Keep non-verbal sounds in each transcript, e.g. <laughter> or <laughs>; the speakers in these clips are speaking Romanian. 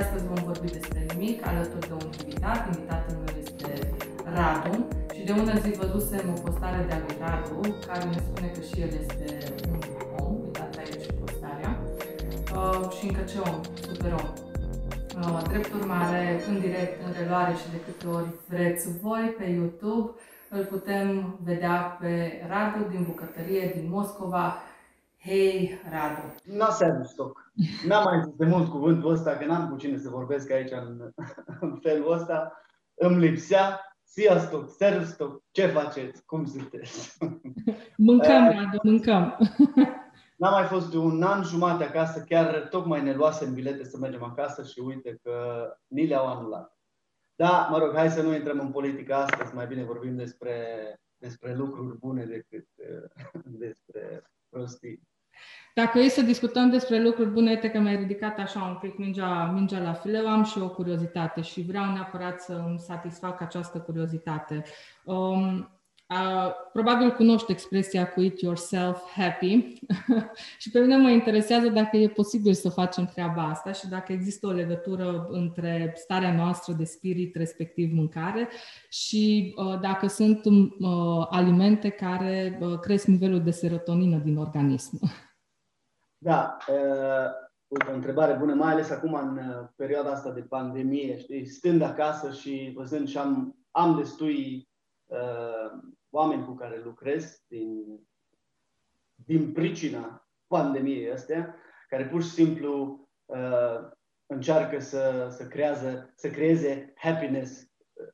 astăzi vom vorbi despre nimic alături de un invitat. Invitatul meu este Radu și de ună zi văzusem o postare de al Radu care ne spune că și el este un om, uitați aici postarea, uh, și încă ce om, super om. Uh, drept urmare, în direct, în reluare și de câte ori vreți voi pe YouTube, îl putem vedea pe Radu din bucătărie din Moscova. Hei, Radu! N-a stoc. N-am mai zis de mult cuvântul ăsta, că n-am cu cine să vorbesc aici în, <laughs> în felul ăsta. Îmi lipsea Sziasztok, szervusztok, ce faceți? Cum sunteți? <laughs> Mâncăm, eh, Radu, mâncăm. <laughs> N-am mai fost de un an jumate acasă, chiar tocmai ne luasem bilete să mergem acasă și uite că ni le-au anulat. Da, mă rog, hai să nu intrăm în politică astăzi, mai bine vorbim despre, despre lucruri bune decât despre prostii. Dacă e să discutăm despre lucruri bune, uite că mi-ai ridicat așa un pic mingea, mingea la fileu, am și o curiozitate și vreau neapărat să îmi satisfac această curiozitate. Um, Uh, probabil cunoști expresia cu it yourself happy <laughs> și pe mine mă interesează dacă e posibil să facem treaba asta și dacă există o legătură între starea noastră de spirit, respectiv mâncare, și uh, dacă sunt uh, alimente care uh, cresc nivelul de serotonină din organism. <laughs> Da, uh, o întrebare bună, mai ales acum în uh, perioada asta de pandemie, știi, stând acasă și văzând și am, am destui uh, oameni cu care lucrez din, din pricina pandemiei astea, care pur și simplu uh, încearcă să, să, creează, să creeze happiness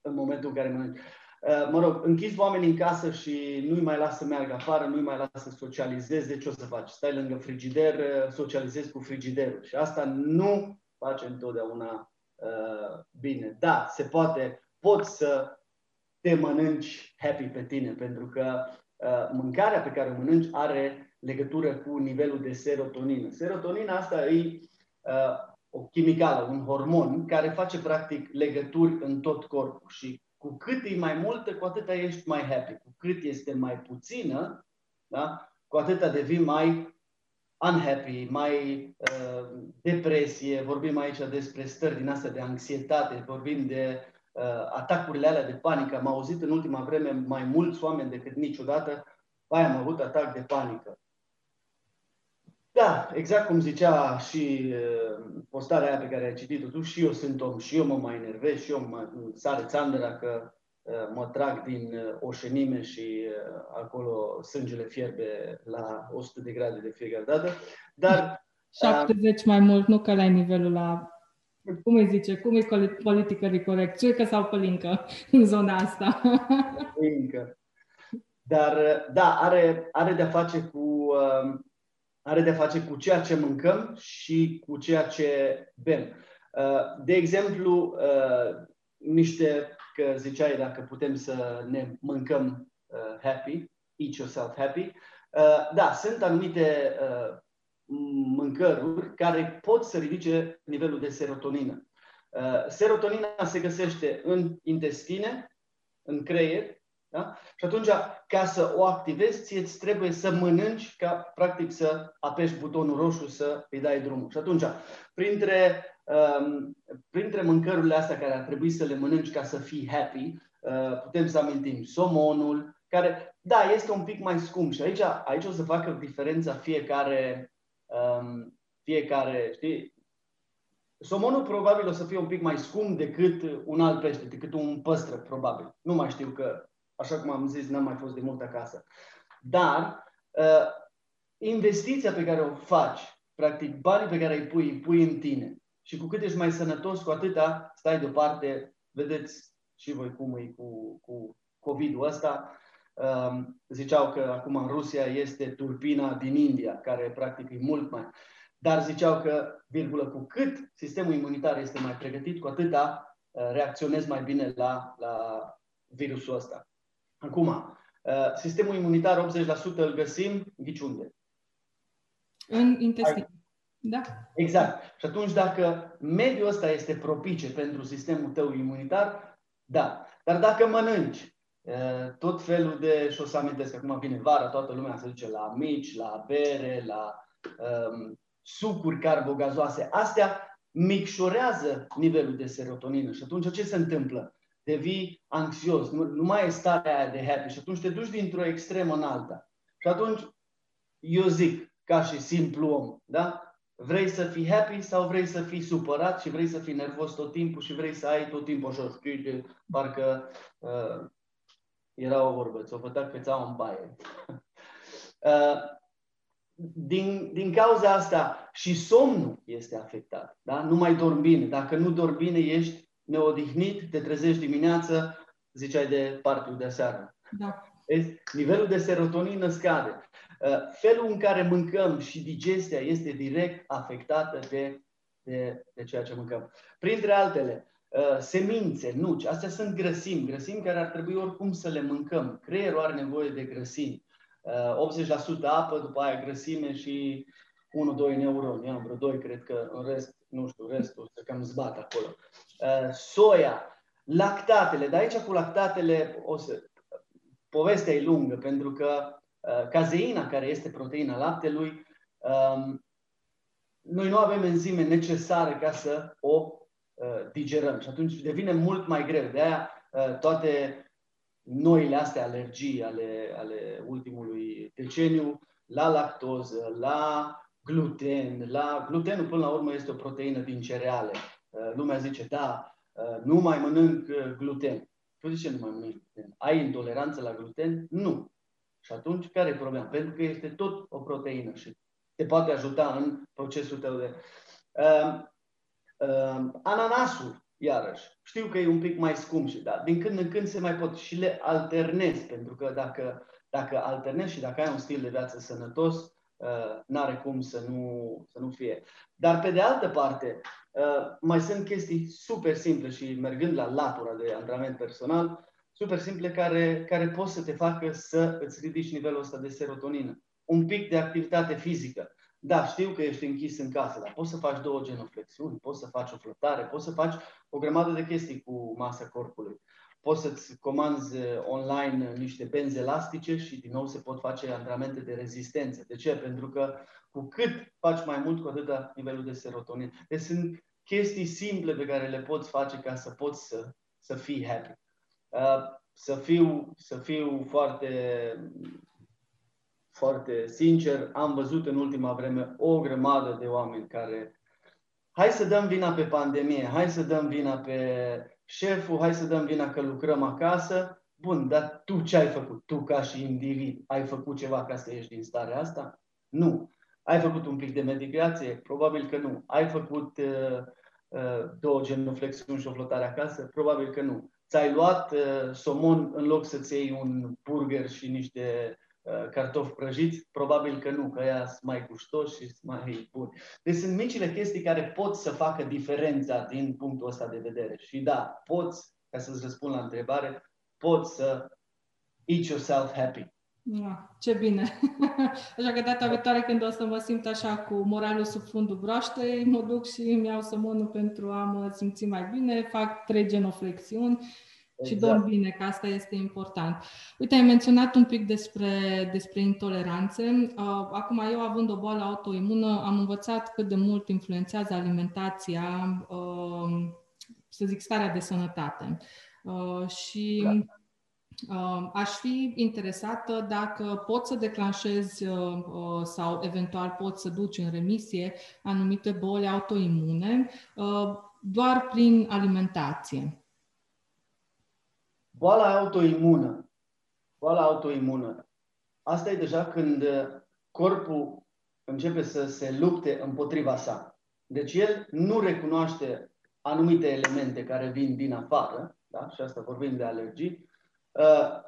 în momentul în care mănânci. Uh, mă rog, închizi oamenii în casă și nu-i mai lasă să meargă afară, nu-i mai lasă să socializeze, ce o să faci? Stai lângă frigider, uh, socializezi cu frigiderul. Și asta nu face întotdeauna uh, bine. Da, se poate, poți să te mănânci happy pe tine, pentru că uh, mâncarea pe care o mănânci are legătură cu nivelul de serotonină. Serotonina asta e uh, o chimicală, un hormon care face practic legături în tot corpul și cu cât e mai multă, cu atâta ești mai happy. Cu cât este mai puțină, da? cu atâta devii mai unhappy, mai uh, depresie, vorbim aici despre stări din astea de anxietate, vorbim de uh, atacurile alea de panică. Am auzit în ultima vreme mai mulți oameni decât niciodată, ai am avut atac de panică. Da, exact cum zicea și uh, postarea aia pe care ai citit-o tu, și eu sunt om, și eu mă mai enervez, și eu mă sare țandăra că uh, mă trag din uh, oșenime și uh, acolo sângele fierbe la 100 de grade de fiecare dată. Dar 70 uh, mai mult, nu că la nivelul la cum îi zice, cum e politică corect? Ciuică sau pălincă <laughs> în zona asta? Pălincă. Dar, da, are, are de-a face cu um, are de-a face cu ceea ce mâncăm și cu ceea ce bem. Uh, de exemplu, uh, niște, că ziceai dacă putem să ne mâncăm uh, happy, eat yourself happy, da, sunt anumite mâncăruri care pot să ridice nivelul de serotonină. Uh, serotonina se găsește în intestine, în creier, da? Și atunci, ca să o activezi, ție îți trebuie să mănânci, ca practic să apeși butonul roșu să îi dai drumul. Și atunci, printre, um, printre mâncărurile astea care ar trebui să le mănânci ca să fii happy, uh, putem să amintim somonul, care, da, este un pic mai scump și aici, aici o să facă diferența fiecare, um, fiecare, știi, somonul probabil o să fie un pic mai scump decât un alt pește, decât un păstră, probabil. Nu mai știu că, așa cum am zis, n-am mai fost de mult acasă. Dar uh, investiția pe care o faci, practic banii pe care îi pui, îi pui în tine și cu cât ești mai sănătos, cu atâta stai deoparte, vedeți și voi cum e cu, cu COVID-ul ăsta, Um, ziceau că acum în Rusia este tulpina din India, care practic e mult mai... Dar ziceau că, virgulă, cu cât sistemul imunitar este mai pregătit, cu atâta uh, reacționezi mai bine la, la virusul ăsta. Acum, uh, sistemul imunitar 80% îl găsim ghiciunde. În intestin. Da. Exact. Și atunci dacă mediul ăsta este propice pentru sistemul tău imunitar, da. Dar dacă mănânci tot felul de, și o să amintesc, acum vine vara, toată lumea se duce la mici, la bere, la um, sucuri carbogazoase. Astea micșorează nivelul de serotonină și atunci ce se întâmplă? Devii anxios, nu, nu mai e starea aia de happy și atunci te duci dintr-o extremă în alta. Și atunci eu zic, ca și simplu om, da? Vrei să fii happy sau vrei să fii supărat și vrei să fii nervos tot timpul și vrei să ai tot timpul așa, știi, de, parcă uh, era o vorbă, ți-o fătea fețaua în baie. <laughs> uh, din, din cauza asta și somnul este afectat. Da? Nu mai dormi bine. Dacă nu dormi bine, ești neodihnit, te trezești dimineață, ziceai de partiu de seară. Da. Nivelul de serotonină scade. Uh, felul în care mâncăm și digestia este direct afectată de, de, de ceea ce mâncăm. Printre altele, uh, semințe, nuci, astea sunt grăsimi, grăsimi care ar trebui oricum să le mâncăm. Creierul are nevoie de grăsimi. 80% uh, apă, după aia grăsime și 1-2 neuroni. Am vreo 2, cred că în rest, nu știu, restul se cam zbat acolo. Soia, lactatele, dar aici cu lactatele o să... Povestea e lungă, pentru că Uh, cazeina, care este proteina laptelui, um, noi nu avem enzime necesare ca să o uh, digerăm și atunci devine mult mai greu. De aia uh, toate noile astea alergii ale, ale ultimului deceniu la lactoză, la gluten, la glutenul până la urmă este o proteină din cereale. Lumea zice, da, nu mai mănânc gluten. Tu zice, nu mai mănânc gluten? Ai intoleranță la gluten? Nu. Și atunci, care e problema? Pentru că este tot o proteină și te poate ajuta în procesul tău de... Uh, uh, ananasul, iarăși, știu că e un pic mai scump și da, din când în când se mai pot și le alternezi, pentru că dacă, dacă alternezi și dacă ai un stil de viață sănătos, uh, n-are cum să nu, să nu fie. Dar pe de altă parte, uh, mai sunt chestii super simple și mergând la latura de antrenament personal, super simple care, care pot să te facă să îți ridici nivelul ăsta de serotonină. Un pic de activitate fizică. Da, știu că ești închis în casă, dar poți să faci două genoflexiuni, poți să faci o flotare, poți să faci o grămadă de chestii cu masa corpului. Poți să-ți comanzi online niște benzi elastice și din nou se pot face antrenamente de rezistență. De ce? Pentru că cu cât faci mai mult, cu atâta nivelul de serotonină. Deci sunt chestii simple pe care le poți face ca să poți să, să fii happy. Uh, să fiu, să fiu foarte, foarte sincer, am văzut în ultima vreme o grămadă de oameni care hai să dăm vina pe pandemie, hai să dăm vina pe șeful, hai să dăm vina că lucrăm acasă. Bun, dar tu ce ai făcut? Tu ca și individ ai făcut ceva ca să ieși din starea asta? Nu. Ai făcut un pic de medicație? Probabil că nu. Ai făcut uh, uh, două genuflexiuni și o flotare acasă? Probabil că nu ți-ai luat uh, somon în loc să-ți iei un burger și niște uh, cartofi prăjiți? Probabil că nu, că ea sunt mai gustoși și sunt mai buni. Deci sunt micile chestii care pot să facă diferența din punctul ăsta de vedere. Și da, poți, ca să-ți răspund la întrebare, poți să eat yourself happy. Da, ce bine! <laughs> Așa că data viitoare când o să mă simt așa cu moralul sub fundul broaștei, mă duc și îmi iau somonul pentru a mă simți mai bine, fac trei genoflexiuni exact. și dorm bine, că asta este important. Uite, ai menționat un pic despre, despre intoleranțe. Acum, eu având o boală autoimună, am învățat cât de mult influențează alimentația, să zic, starea de sănătate. Și da Aș fi interesată dacă poți să declanșezi uh, uh, sau eventual poți să duci în remisie anumite boli autoimune uh, doar prin alimentație. Boala autoimună. Boala autoimună. Asta e deja când corpul începe să se lupte împotriva sa. Deci el nu recunoaște anumite elemente care vin din afară, da? și asta vorbim de alergii, Uh,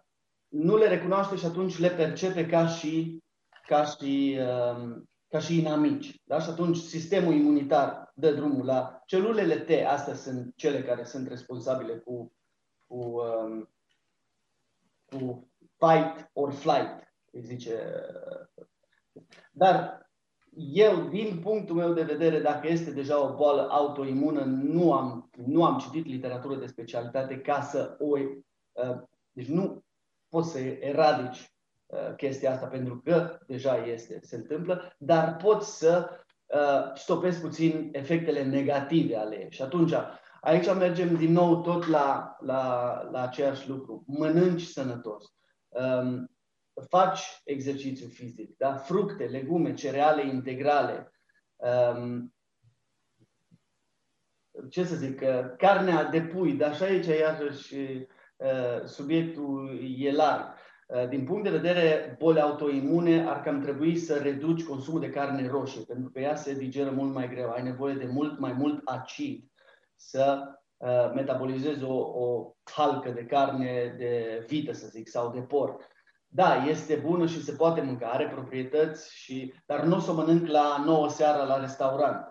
nu le recunoaște și atunci le percepe ca și, ca și, um, ca și inamici. Da? Și atunci sistemul imunitar dă drumul la celulele T, astea sunt cele care sunt responsabile cu, cu, um, cu fight or flight, îi zice. Dar eu, din punctul meu de vedere, dacă este deja o boală autoimună, nu am, nu am citit literatură de specialitate ca să o uh, deci nu, poți să eradici uh, chestia asta pentru că deja este, se întâmplă, dar poți să uh, stopezi puțin efectele negative ale ei. Și atunci, aici mergem din nou tot la, la, la aceeași lucru. Mănânci sănătos. Um, faci exercițiu fizic, da? fructe, legume, cereale integrale, um, ce să zic, uh, carnea de pui, dar și aici iarăși uh, subiectul e larg. Uh, din punct de vedere boli autoimune, ar cam trebui să reduci consumul de carne roșie, pentru că ea se digeră mult mai greu. Ai nevoie de mult mai mult acid să uh, metabolizezi o, o halcă de carne de vită, să zic, sau de porc. Da, este bună și se poate mânca, are proprietăți, și, dar nu o să o mănânc la 9 seara la restaurant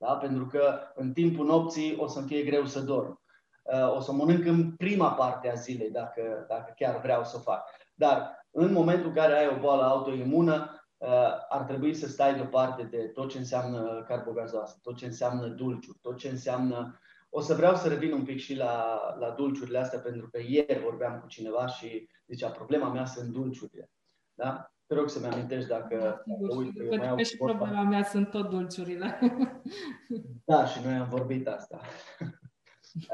da? pentru că în timpul nopții o să-mi fie greu să dorm. Uh, o să mănânc în prima parte a zilei, dacă, dacă chiar vreau să o fac. Dar în momentul în care ai o boală autoimună, uh, ar trebui să stai deoparte de tot ce înseamnă carbogazoasă, tot ce înseamnă dulciuri, tot ce înseamnă... O să vreau să revin un pic și la, la dulciurile astea, pentru că ieri vorbeam cu cineva și zicea, problema mea sunt dulciurile. Da? Te rog să-mi amintești dacă... Da, sigur, uite, pentru că mai și problema mea sunt tot dulciurile. <laughs> Da, și noi am vorbit asta. <laughs>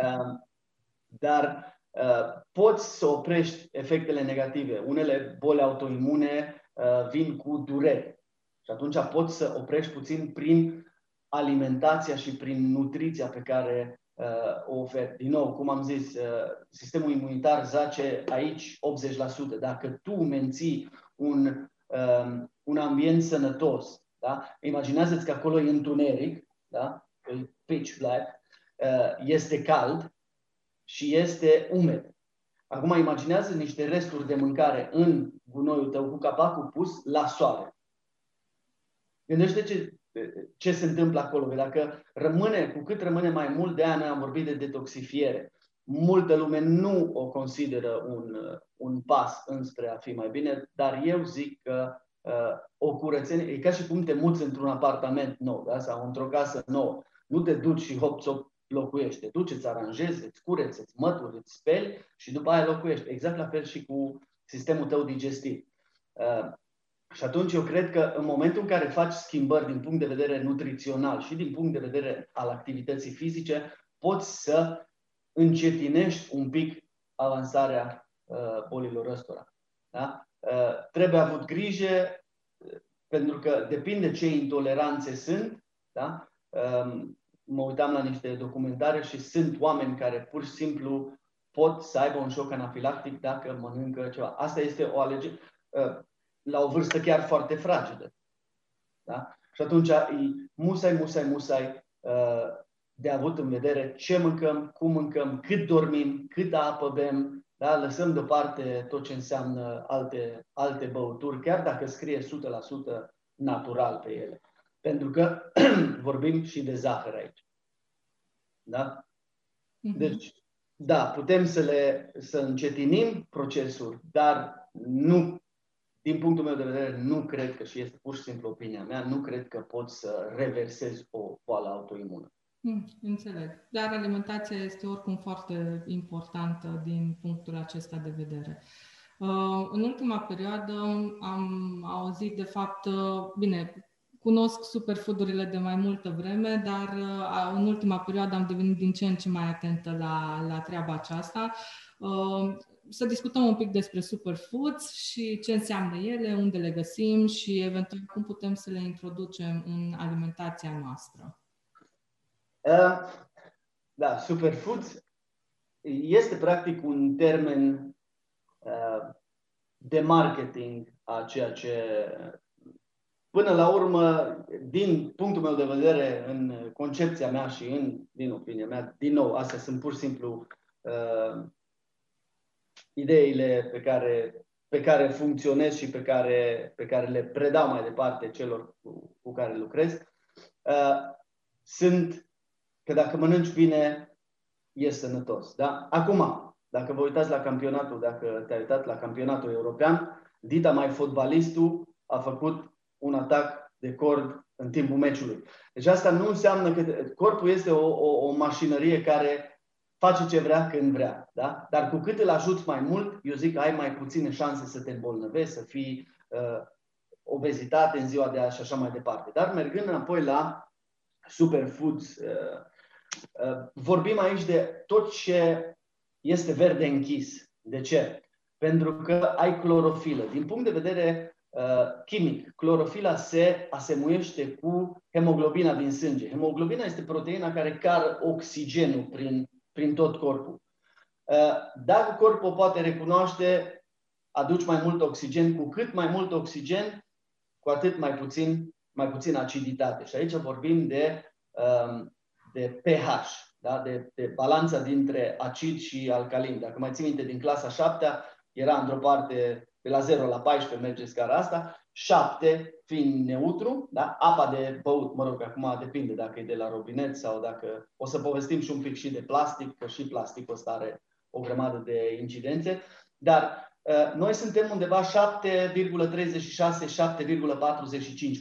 Um, dar uh, poți să oprești efectele negative. Unele boli autoimune uh, vin cu durere. Și atunci poți să oprești puțin prin alimentația și prin nutriția pe care uh, o oferi. Din nou, cum am zis, uh, sistemul imunitar zace aici 80%. Dacă tu menții un, um, un ambient sănătos. Da? Imaginează-ți că acolo e întuneric, da? e pitch black, uh, este cald și este umed. Acum imaginează niște resturi de mâncare în gunoiul tău cu capacul pus la soare. Gândește ce, ce se întâmplă acolo. Dacă rămâne, cu cât rămâne mai mult de ani, am vorbit de detoxifiere multă lume nu o consideră un, un pas înspre a fi mai bine, dar eu zic că uh, o curățenie, e ca și cum te muți într-un apartament nou da? sau într-o casă nouă. Nu te duci și hop ți locuiești. Te duci, îți aranjezi, îți cureți, îți mături, îți speli și după aia locuiești. Exact la fel și cu sistemul tău digestiv. Uh, și atunci eu cred că în momentul în care faci schimbări din punct de vedere nutrițional și din punct de vedere al activității fizice, poți să încetinești un pic avansarea uh, bolilor ăstora. Da? Uh, trebuie avut grijă uh, pentru că depinde ce intoleranțe sunt. Da? Uh, mă uitam la niște documentare și sunt oameni care pur și simplu pot să aibă un șoc anafilactic dacă mănâncă ceva. Asta este o alegere uh, la o vârstă chiar foarte fragedă. Da? Și atunci, musai, musai, musai, uh, de avut în vedere ce mâncăm, cum mâncăm, cât dormim, cât apă bem, da? lăsăm deoparte tot ce înseamnă alte, alte băuturi, chiar dacă scrie 100% natural pe ele. Pentru că <clears throat> vorbim și de zahăr aici. Da? Mhm. Deci, da, putem să le să încetinim procesul, dar nu, din punctul meu de vedere, nu cred că, și este pur și simplu opinia mea, nu cred că pot să reversez o boală autoimună. Hmm, înțeleg. Dar alimentația este oricum foarte importantă din punctul acesta de vedere. Uh, în ultima perioadă am auzit de fapt, uh, bine, cunosc superfoodurile de mai multă vreme, dar uh, în ultima perioadă am devenit din ce în ce mai atentă la, la treaba aceasta. Să discutăm un pic despre superfoods și ce înseamnă ele, unde le găsim și eventual cum putem să le introducem în alimentația noastră. Uh, da, superfoods este practic un termen uh, de marketing a ceea ce până la urmă, din punctul meu de vedere, în concepția mea și în, din opinia mea, din nou, astea sunt pur și simplu uh, ideile pe care, pe care funcționez și pe care, pe care le predau mai departe celor cu, cu care lucrez, uh, sunt că dacă mănânci bine, ești sănătos. Da? Acum, dacă vă uitați la campionatul, dacă te-ai uitat la campionatul european, Dita, mai fotbalistul, a făcut un atac de cord în timpul meciului. Deci asta nu înseamnă că corpul este o, o, o mașinărie care face ce vrea când vrea. Da? Dar cu cât îl ajuți mai mult, eu zic că ai mai puține șanse să te îmbolnăvești, să fii uh, obezitate în ziua de azi și așa mai departe. Dar mergând înapoi la superfoods, uh, uh, vorbim aici de tot ce este verde închis. De ce? Pentru că ai clorofilă. Din punct de vedere uh, chimic, clorofila se asemuiește cu hemoglobina din sânge. Hemoglobina este proteina care car oxigenul prin, prin tot corpul. Uh, dacă corpul poate recunoaște, aduci mai mult oxigen. Cu cât mai mult oxigen, cu atât mai puțin, mai puțin aciditate. Și aici vorbim de, um, de pH, da? de, de balanța dintre acid și alcalin. Dacă mai țin minte din clasa 7 era într-o parte de la 0 la 14 merge scara asta, 7 fiind neutru, da? apa de băut, mă rog, acum depinde dacă e de la robinet sau dacă... O să povestim și un pic și de plastic, că și plasticul ăsta are o grămadă de incidențe, dar Uh, noi suntem undeva 7,36-7,45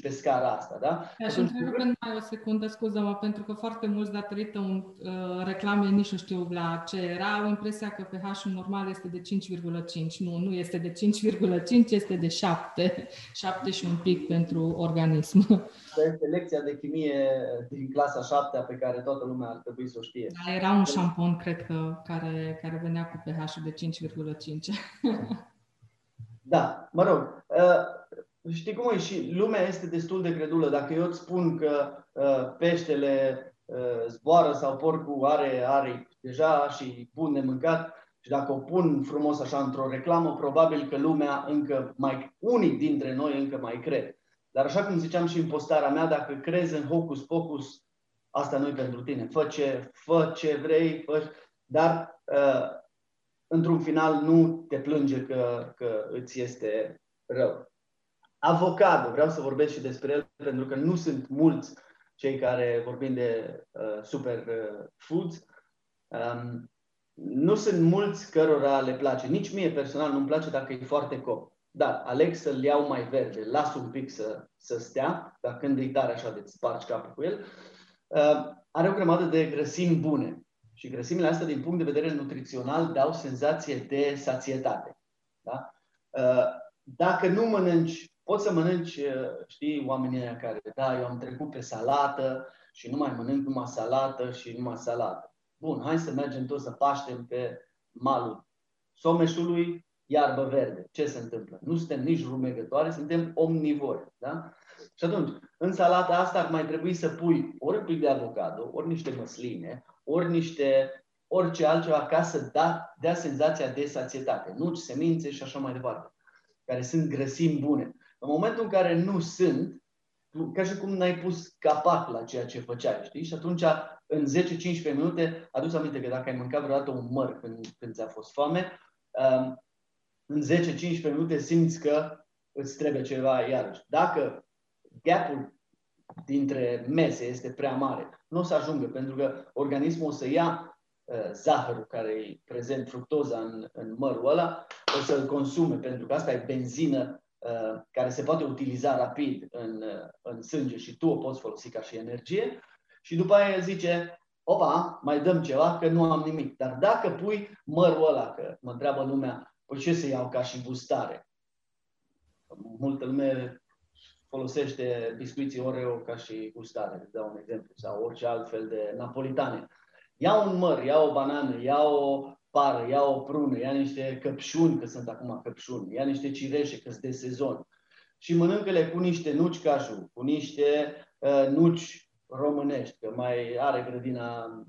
pe scara asta, da? Aș întrerupe mai o secundă, scuză-mă, pentru că foarte mulți, datorită un, uh, reclamei, nici nu știu la ce era, au impresia că pH-ul normal este de 5,5. Nu, nu este de 5,5, este de 7. 7 și un pic pentru organism. Este lecția de chimie din clasa 7 pe care toată lumea ar trebui să o știe. Da, era un șampon, cred că, care, care venea cu pH-ul de 5,5. <laughs> Da, mă rog. Uh, știi cum e? Și lumea este destul de credulă. Dacă eu îți spun că uh, peștele uh, zboară sau porcul are aripi deja și bun de mâncat, și dacă o pun frumos așa într-o reclamă, probabil că lumea încă mai, unii dintre noi încă mai cred. Dar așa cum ziceam și în postarea mea, dacă crezi în hocus pocus, asta nu e pentru tine. Fă ce, fă ce vrei, fă, dar uh, într-un final nu te plânge că, că îți este rău. Avocado, vreau să vorbesc și despre el, pentru că nu sunt mulți cei care vorbim de uh, super uh, foods. Um, nu sunt mulți cărora le place. Nici mie personal nu-mi place dacă e foarte cop. Dar aleg să-l iau mai verde, las un pic să, să stea, dar când e tare așa de spargi capul cu el. Uh, are o grămadă de grăsimi bune. Și grăsimile astea, din punct de vedere nutrițional, dau senzație de sațietate. Da? Uh, dacă nu mănânci, poți să mănânci, uh, știi, oamenii care, da, eu am trecut pe salată și nu mai mănânc numai salată și numai salată. Bun, hai să mergem toți să paștem pe malul Someșului, iarbă verde. Ce se întâmplă? Nu suntem nici rumegătoare, suntem omnivori. Da? Și atunci, în salata asta ar mai trebui să pui ori un pic de avocado, ori niște măsline, ori niște, orice altceva ca să da, dea senzația de sațietate. Nuci, semințe și așa mai departe, care sunt grăsimi bune. În momentul în care nu sunt, ca și cum n-ai pus capac la ceea ce făceai, știi? Și atunci, în 10-15 minute, aduți aminte că dacă ai mâncat vreodată un măr când, când ți-a fost foame, um, în 10-15 minute simți că îți trebuie ceva iarăși. Dacă gapul dintre mese este prea mare, nu o să ajungă, pentru că organismul o să ia uh, zahărul care e prezent, fructoza în, în mărul ăla, o să-l consume, pentru că asta e benzină uh, care se poate utiliza rapid în, uh, în sânge și tu o poți folosi ca și energie. Și după aia zice, opa, mai dăm ceva, că nu am nimic. Dar dacă pui mărul ăla, că mă întreabă lumea, păi ce să iau ca și gustare? Multă lume folosește biscuiții Oreo ca și gustare, îți dau un exemplu, sau orice altfel de napolitane. Ia un măr, ia o banană, ia o pară, ia o prună, ia niște căpșuni, că sunt acum căpșuni, ia niște cireșe, că sunt de sezon, și mănâncă-le cu niște nuci caju, cu niște uh, nuci românești, că mai are grădina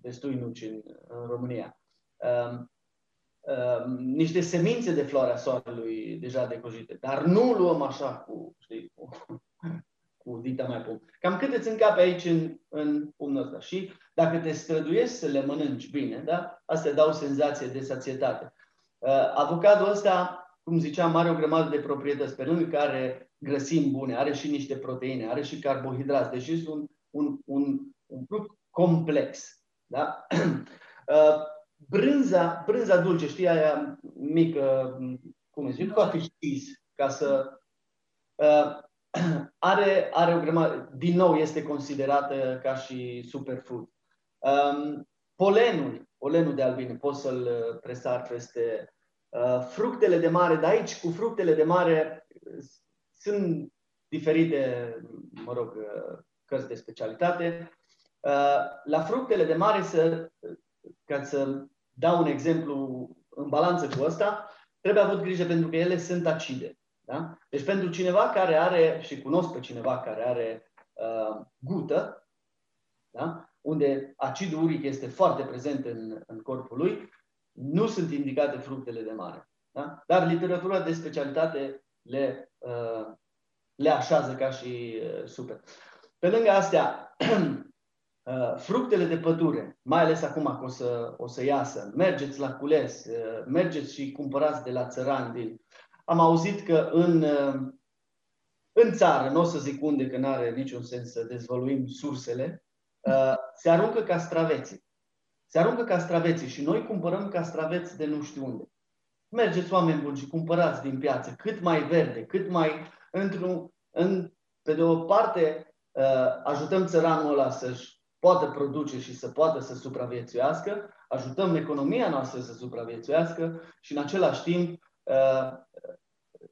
destui nuci în, în România. Uh, Ehm, niște semințe de floarea soarelui deja decojite. Dar nu luăm așa cu, știi, cu, <laughs> cu dita mai pum. Cam cât îți încape aici în, în pumnul ăsta. Și dacă te străduiești să le mănânci bine, da? astea dau senzație de sațietate. Uh, avocadul ăsta, cum ziceam, are o grămadă de proprietăți. Pe lângă care grăsimi bune, are și niște proteine, are și carbohidrați. Deci este un, un, un, un fruct complex. Da? Uh, <clears throat> brânza, brânza dulce, știi, aia mică, cum zic, cottage cheese, ca să... Uh, <clears throat> are, are o grămadă, din nou este considerată ca și superfood. Um, polenul, polenul de albine, poți să-l presar peste uh, fructele de mare, dar aici cu fructele de mare sunt diferite, mă rog, cărți de specialitate. La fructele de mare, să, ca să dau un exemplu în balanță cu ăsta, trebuie avut grijă pentru că ele sunt acide. Da? Deci pentru cineva care are, și cunosc pe cineva care are uh, gută, da? unde acidul uric este foarte prezent în, în corpul lui, nu sunt indicate fructele de mare. Da? Dar literatura de specialitate le, uh, le așează ca și uh, super. Pe lângă astea, uh, <clears throat> fructele de pădure, mai ales acum că o să, o să iasă, mergeți la cules, uh, mergeți și cumpărați de la țărani. Din... Am auzit că în, uh, în țară, nu o să zic unde, că nu are niciun sens să dezvăluim sursele, uh, se aruncă castraveții. Se aruncă castraveții și noi cumpărăm castraveți de nu știu unde. Mergeți, oameni buni, și cumpărați din piață cât mai verde, cât mai într-un, în, pe de o parte, uh, ajutăm țăranul ăla să-și poată produce și să poată să supraviețuiască, ajutăm economia noastră să supraviețuiască și în același timp uh,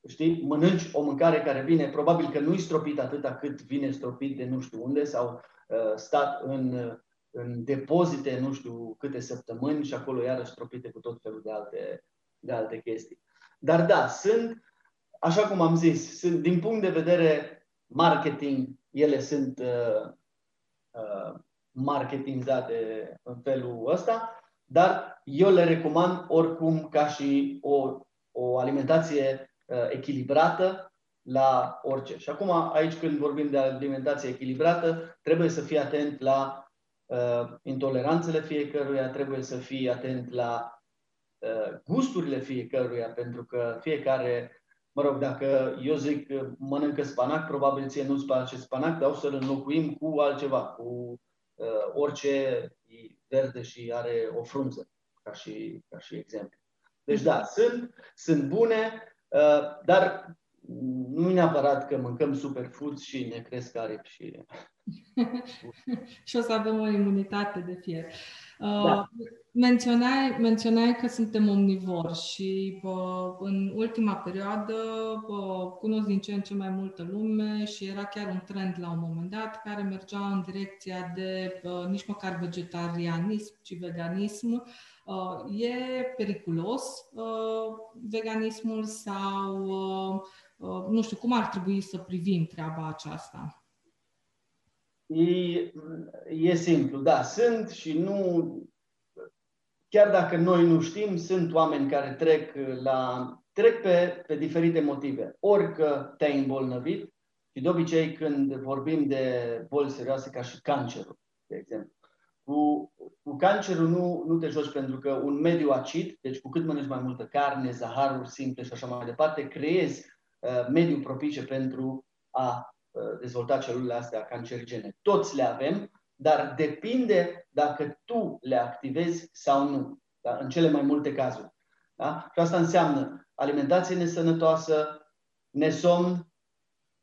știi, mănânci o mâncare care vine, probabil că nu-i stropit atâta cât vine stropit de nu știu unde sau uh, stat în, în depozite nu știu câte săptămâni și acolo iarăși stropite cu tot felul de alte, de alte chestii. Dar da, sunt, așa cum am zis, sunt, din punct de vedere marketing, ele sunt uh, uh, marketingizate în felul ăsta, dar eu le recomand oricum ca și o, o alimentație uh, echilibrată la orice. Și acum, aici când vorbim de alimentație echilibrată, trebuie să fii atent la uh, intoleranțele fiecăruia, trebuie să fii atent la uh, gusturile fiecăruia, pentru că fiecare mă rog, dacă eu zic mănâncă spanac, probabil ție nu-ți place spanac, dar o să-l înlocuim cu altceva, cu uh, orice e verde și are o frunză, ca și, ca și exemplu. Deci da, sunt, sunt bune, uh, dar nu neapărat că mâncăm superfood și ne cresc aripi și... <laughs> <laughs> și o să avem o imunitate de fier. Uh, da. Menționai, menționai că suntem omnivori și uh, în ultima perioadă uh, cunosc din ce în ce mai multă lume și era chiar un trend la un moment dat care mergea în direcția de uh, nici măcar vegetarianism, ci veganism. Uh, e periculos uh, veganismul sau uh, uh, nu știu cum ar trebui să privim treaba aceasta? E, e simplu, da, sunt și nu chiar dacă noi nu știm, sunt oameni care trec, la, trec pe, pe diferite motive. Ori că te-ai îmbolnăvit, și de obicei când vorbim de boli serioase ca și cancerul, de exemplu, cu, cu cancerul nu, nu te joci pentru că un mediu acid, deci cu cât mănânci mai multă carne, zaharuri simple și așa mai departe, creezi uh, mediul propice pentru a uh, dezvolta celulele astea cancerigene. Toți le avem, dar depinde dacă tu le activezi sau nu, da? în cele mai multe cazuri. Da? Și asta înseamnă alimentație nesănătoasă, nesomn,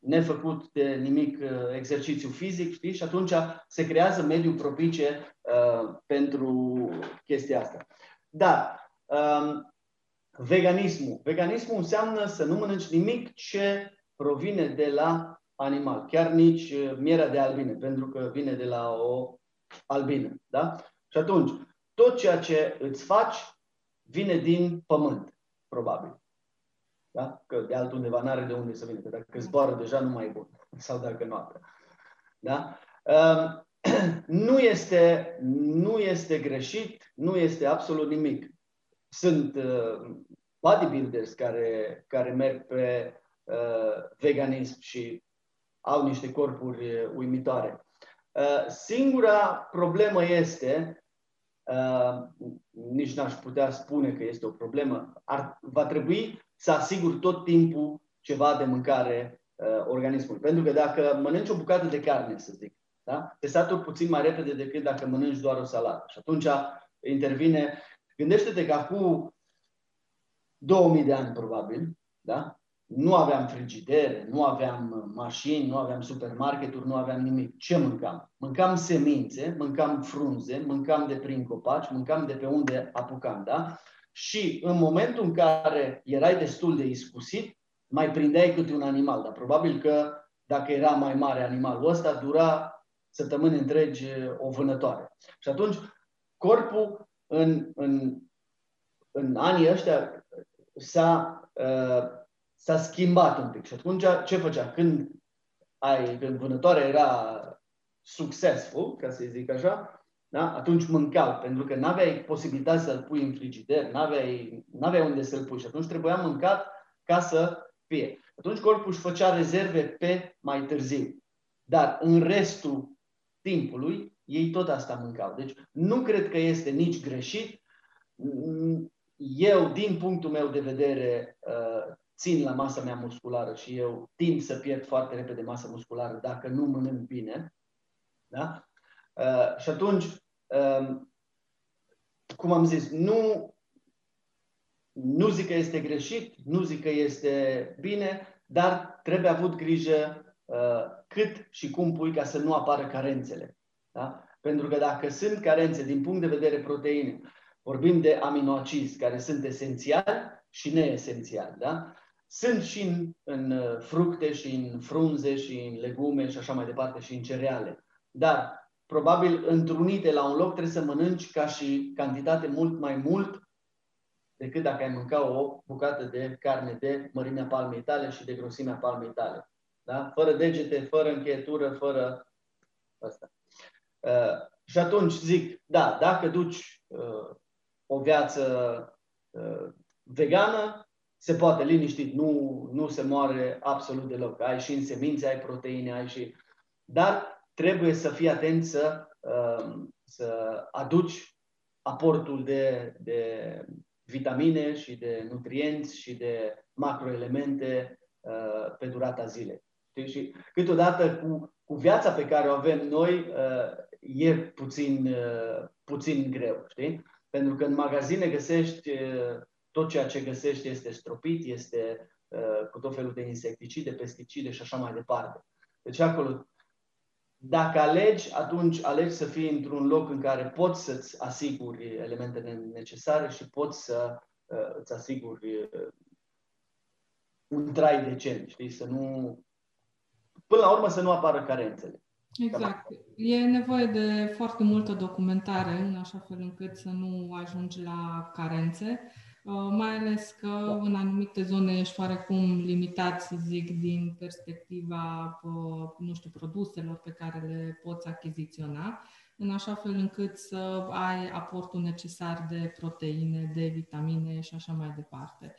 nefăcut de nimic uh, exercițiu fizic, știi? Și atunci se creează mediul propice uh, pentru chestia asta. Dar um, veganismul. Veganismul înseamnă să nu mănânci nimic ce provine de la animal, chiar nici uh, mierea de albine, pentru că vine de la o albină. Da? Și atunci, tot ceea ce îți faci vine din pământ, probabil. Da? Că de altundeva n-are de unde să vină, că dacă zboară deja nu mai e bun, <laughs> sau dacă noapte. Da? Um, <clears throat> nu, este, nu este greșit, nu este absolut nimic. Sunt uh, bodybuilders care, care merg pe uh, veganism și au niște corpuri uimitoare. Uh, singura problemă este, uh, nici n-aș putea spune că este o problemă, ar, va trebui să asigur tot timpul ceva de mâncare uh, organismului. Pentru că dacă mănânci o bucată de carne, să zic, da? te saturi puțin mai repede decât dacă mănânci doar o salată. Și atunci intervine, gândește-te că acum 2000 de ani probabil, da? Nu aveam frigidere, nu aveam mașini, nu aveam supermarketuri, nu aveam nimic. Ce mâncam? Mâncam semințe, mâncam frunze, mâncam de prin copaci, mâncam de pe unde apucam, da? Și în momentul în care erai destul de iscusit, mai prindeai câte un animal, dar probabil că dacă era mai mare animalul ăsta, dura săptămâni întregi o vânătoare. Și atunci, corpul în, în, în anii ăștia s-a, uh, s-a schimbat un pic. Și atunci, ce făcea? Când, ai, când vânătoarea era successful, ca să zic așa, da? atunci mâncau, pentru că nu aveai posibilitatea să-l pui în frigider, nu aveai, n-aveai unde să-l pui și atunci trebuia mâncat ca să fie. Atunci corpul își făcea rezerve pe mai târziu. Dar în restul timpului, ei tot asta mâncau. Deci nu cred că este nici greșit. Eu, din punctul meu de vedere, uh, țin la masa mea musculară și eu tind să pierd foarte repede masă musculară dacă nu mănânc bine. Da? Uh, și atunci, um, cum am zis, nu, nu zic că este greșit, nu zic că este bine, dar trebuie avut grijă uh, cât și cum pui ca să nu apară carențele. Da? Pentru că dacă sunt carențe din punct de vedere proteine, vorbim de aminoacizi care sunt esențiali și neesențiali. Da? Sunt și în, în uh, fructe, și în frunze, și în legume, și așa mai departe, și în cereale. Dar, probabil, întrunite la un loc, trebuie să mănânci ca și cantitate mult mai mult decât dacă ai mânca o bucată de carne de mărimea palmei tale și de grosimea palmei tale. Da? Fără degete, fără încheietură, fără asta. Uh, și atunci zic, da, dacă duci uh, o viață uh, vegană, se poate liniștit, nu, nu se moare absolut deloc. Ai și în semințe, ai proteine, ai și... Dar trebuie să fii atent să, uh, să aduci aportul de, de vitamine și de nutrienți și de macroelemente uh, pe durata zilei. Știi? Și câteodată cu, cu viața pe care o avem noi uh, e puțin, uh, puțin greu. Știi? Pentru că în magazine găsești uh, tot ceea ce găsești este stropit, este uh, cu tot felul de insecticide, pesticide și așa mai departe. Deci acolo, dacă alegi, atunci alegi să fii într-un loc în care poți să-ți asiguri elementele necesare și poți să uh, îți asiguri uh, un trai decent, știi? Să nu... Până la urmă să nu apară carențele. Exact. E nevoie de foarte multă documentare în așa fel încât să nu ajungi la carențe. Uh, mai ales că în anumite zone ești oarecum limitat, să zic, din perspectiva, uh, nu știu, produselor pe care le poți achiziționa, în așa fel încât să ai aportul necesar de proteine, de vitamine și așa mai departe.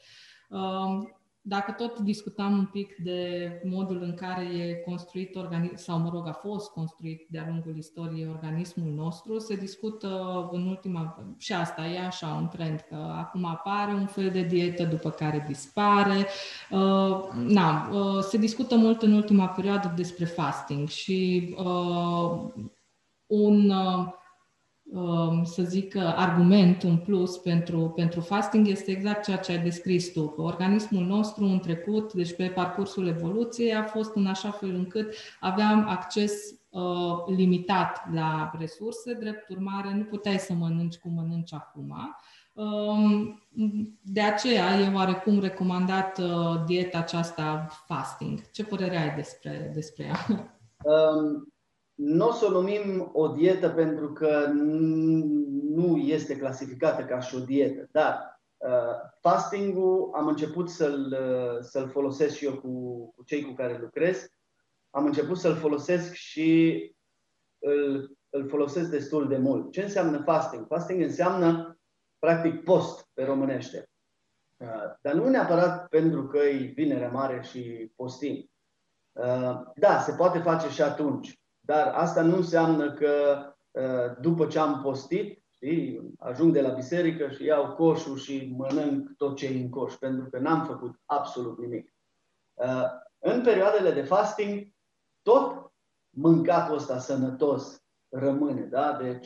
Uh, dacă tot discutam un pic de modul în care e construit organism, sau mă rog, a fost construit de-a lungul istoriei organismul nostru, se discută în ultima, și asta e așa un trend, că acum apare un fel de dietă după care dispare. Uh, na, uh, se discută mult în ultima perioadă despre fasting și uh, un uh, Um, să zic, argument, un plus pentru, pentru fasting este exact ceea ce ai descris tu. Organismul nostru în trecut, deci pe parcursul evoluției, a fost în așa fel încât aveam acces uh, limitat la resurse, drept urmare nu puteai să mănânci cum mănânci acum. Um, de aceea e oarecum recomandat uh, dieta aceasta fasting. Ce părere ai despre, despre ea? Um, nu o să o numim o dietă pentru că nu este clasificată ca și o dietă, dar uh, fasting-ul am început să-l, uh, să-l folosesc și eu cu, cu cei cu care lucrez. Am început să-l folosesc și îl, îl folosesc destul de mult. Ce înseamnă fasting? Fasting înseamnă, practic, post pe românește. Uh, dar nu neapărat pentru că e vinerea mare și postim. Uh, da, se poate face și atunci. Dar asta nu înseamnă că uh, după ce am postit, știi, ajung de la biserică și iau coșul și mănânc tot ce e în coș, pentru că n-am făcut absolut nimic. Uh, în perioadele de fasting, tot mâncatul ăsta sănătos rămâne, da? de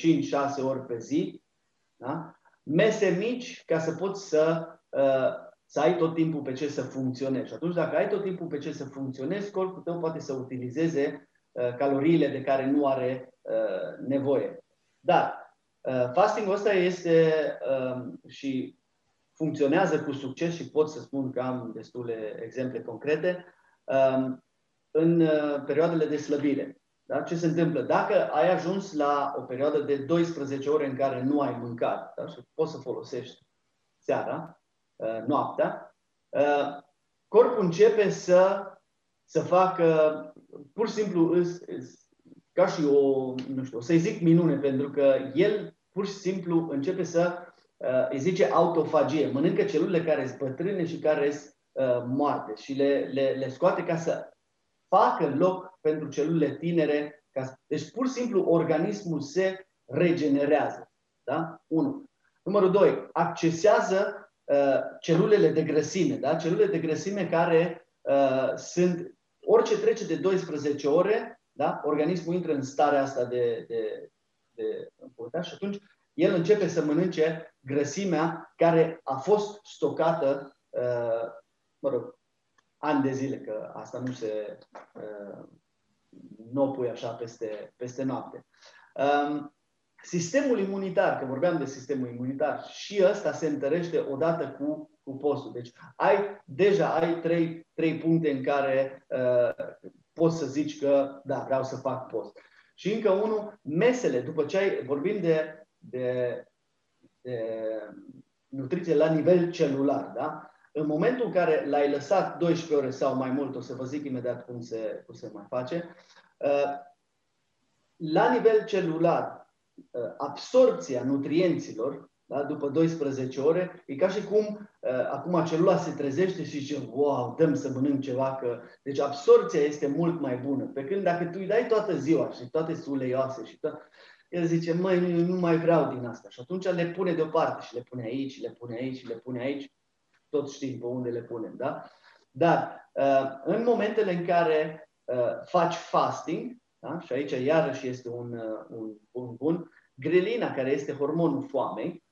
5-6 ori pe zi, da? mese mici ca să poți să uh, să ai tot timpul pe ce să funcționezi. Și atunci, dacă ai tot timpul pe ce să funcționezi, corpul tău poate să utilizeze uh, caloriile de care nu are uh, nevoie. Dar uh, fastingul ăsta este uh, și funcționează cu succes și pot să spun că am destule exemple concrete uh, în uh, perioadele de slăbire. Da? Ce se întâmplă? Dacă ai ajuns la o perioadă de 12 ore în care nu ai mâncat da? și poți să folosești seara, uh, noaptea, uh, corpul începe să, să facă, pur și simplu, îs, îs, ca și o, nu știu, să-i zic minune, pentru că el pur și simplu începe să, uh, îi zice autofagie, mănâncă celulele care sunt bătrâne și care sunt moarte și le, le, le scoate ca să facă loc pentru celulele tinere. Ca... Deci, pur și simplu, organismul se regenerează. Da? Unu. Numărul doi, accesează uh, celulele de grăsime. Da? Celulele de grăsime care uh, sunt, orice trece de 12 ore, da? organismul intră în starea asta de, de, de da? și atunci el începe să mănânce grăsimea care a fost stocată, uh, mă rog, ani de zile, că asta nu se uh, nu o pui așa peste, peste noapte. Um, sistemul imunitar, că vorbeam de sistemul imunitar, și ăsta se întărește odată cu, cu postul. Deci ai, deja ai trei, trei puncte în care uh, poți să zici că da, vreau să fac post. Și încă unul, mesele, după ce ai, vorbim de, de, de nutriție la nivel celular, da? În momentul în care l-ai lăsat 12 ore sau mai mult, o să vă zic imediat cum se, cum se mai face, uh, la nivel celular, uh, absorpția nutrienților, da, după 12 ore, e ca și cum uh, acum celula se trezește și zice, wow, dăm să mănânc ceva, că... Deci absorpția este mult mai bună. Pe când dacă tu îi dai toată ziua și toate sunt uleioase și tot, el zice, măi, nu, nu mai vreau din asta. Și atunci le pune deoparte și le pune aici, și le pune aici, și le pune aici tot știm pe unde le punem, da? Dar uh, în momentele în care uh, faci fasting, da? și aici iarăși este un, uh, un, un bun, grelina, care este hormonul foamei,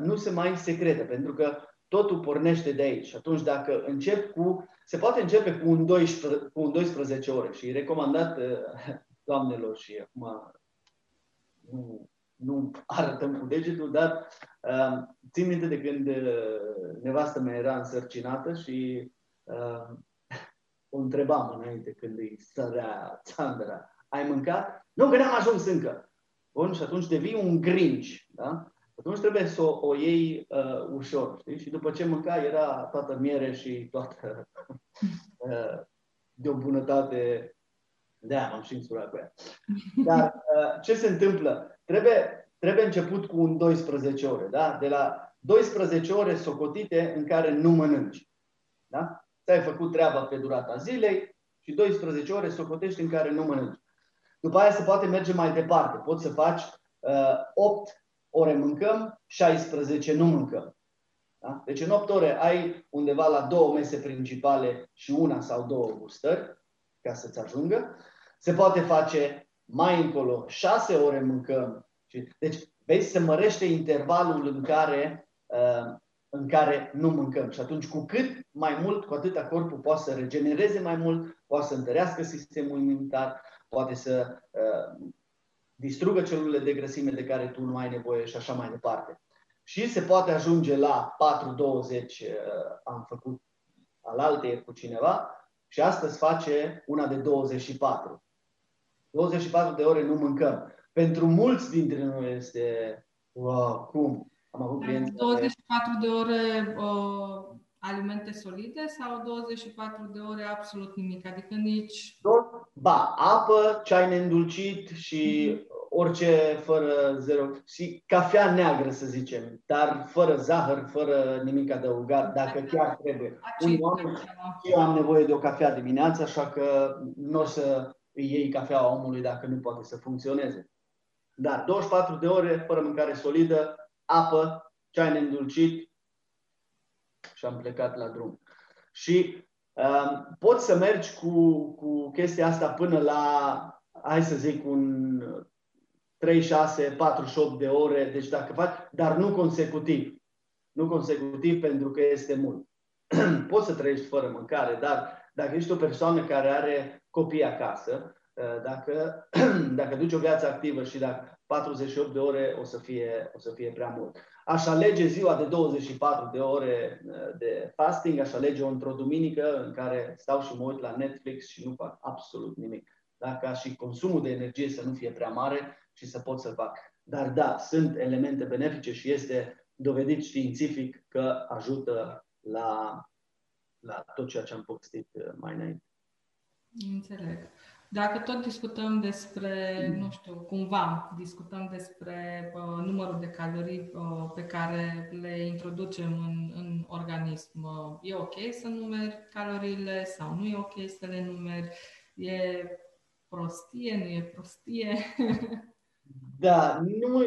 nu se mai secretă, pentru că totul pornește de aici. Atunci dacă încep cu, se poate începe cu un 12, cu un 12 ore și e recomandat <laughs> doamnelor și acum nu, nu arătăm cu degetul, dar uh, țin minte de când uh, nevastă mea era însărcinată și uh, <laughs> o întrebam înainte când îi sărea țandra, ai mâncat? Nu, că n-am ajuns încă. Bun, și atunci devii un grinci, da? Atunci trebuie să o, o iei uh, ușor, știi? Și după ce mânca era toată miere și toată <laughs> uh, de o bunătate de aia m-am și însurat cu ea. Dar uh, ce se întâmplă? Trebuie, trebuie început cu un 12 ore, da? De la 12 ore socotite în care nu mănânci. Da? Ți-ai făcut treaba pe durata zilei și 12 ore socotești în care nu mănânci. După aia se poate merge mai departe. Poți să faci uh, 8 ore mâncăm, 16 nu mâncăm. Da? Deci în 8 ore ai undeva la două mese principale și una sau două gustări ca să-ți ajungă. Se poate face mai încolo, șase ore mâncăm. Deci, vezi, se mărește intervalul în care, uh, în care nu mâncăm. Și atunci, cu cât mai mult, cu atâta corpul poate să regenereze mai mult, poate să întărească sistemul imunitar, poate să uh, distrugă celulele de grăsime de care tu nu ai nevoie și așa mai departe. Și se poate ajunge la 4-20, uh, am făcut alaltă cu cineva, și astăzi face una de 24. 24 de ore nu mâncăm. Pentru mulți dintre noi este, wow, cum? Am avut clienți 24 de ore uh, alimente solide sau 24 de ore absolut nimic? Adică nici... Ba, apă, ceai neîndulcit și mm-hmm. orice fără zero. Și cafea neagră, să zicem, dar fără zahăr, fără nimic adăugat, dacă chiar trebuie. eu am nevoie de o cafea dimineața, așa că nu o să îi iei cafeaua omului dacă nu poate să funcționeze. Dar 24 de ore fără mâncare solidă, apă, ceai neîndulcit și am plecat la drum. Și um, poți să mergi cu, cu chestia asta până la, hai să zic, un 36, 48 de ore, deci dacă faci, dar nu consecutiv. Nu consecutiv pentru că este mult. <clears throat> poți să trăiești fără mâncare, dar dacă ești o persoană care are copii acasă, uh, dacă, <clears throat> dacă duci o viață activă și dacă 48 de ore o să fie, o să fie prea mult. Aș alege ziua de 24 de ore uh, de fasting, aș alege-o într-o duminică în care stau și mă uit la Netflix și nu fac absolut nimic. Dacă și consumul de energie să nu fie prea mare și să pot să fac. Dar da, sunt elemente benefice și este dovedit științific că ajută la, la tot ceea ce am povestit uh, mai înainte. Înțeleg. Dacă tot discutăm despre, nu știu, cumva discutăm despre uh, numărul de calorii uh, pe care le introducem în, în organism, uh, e ok să numeri caloriile sau nu e ok să le numeri? E prostie, nu e prostie? <laughs> da, nu,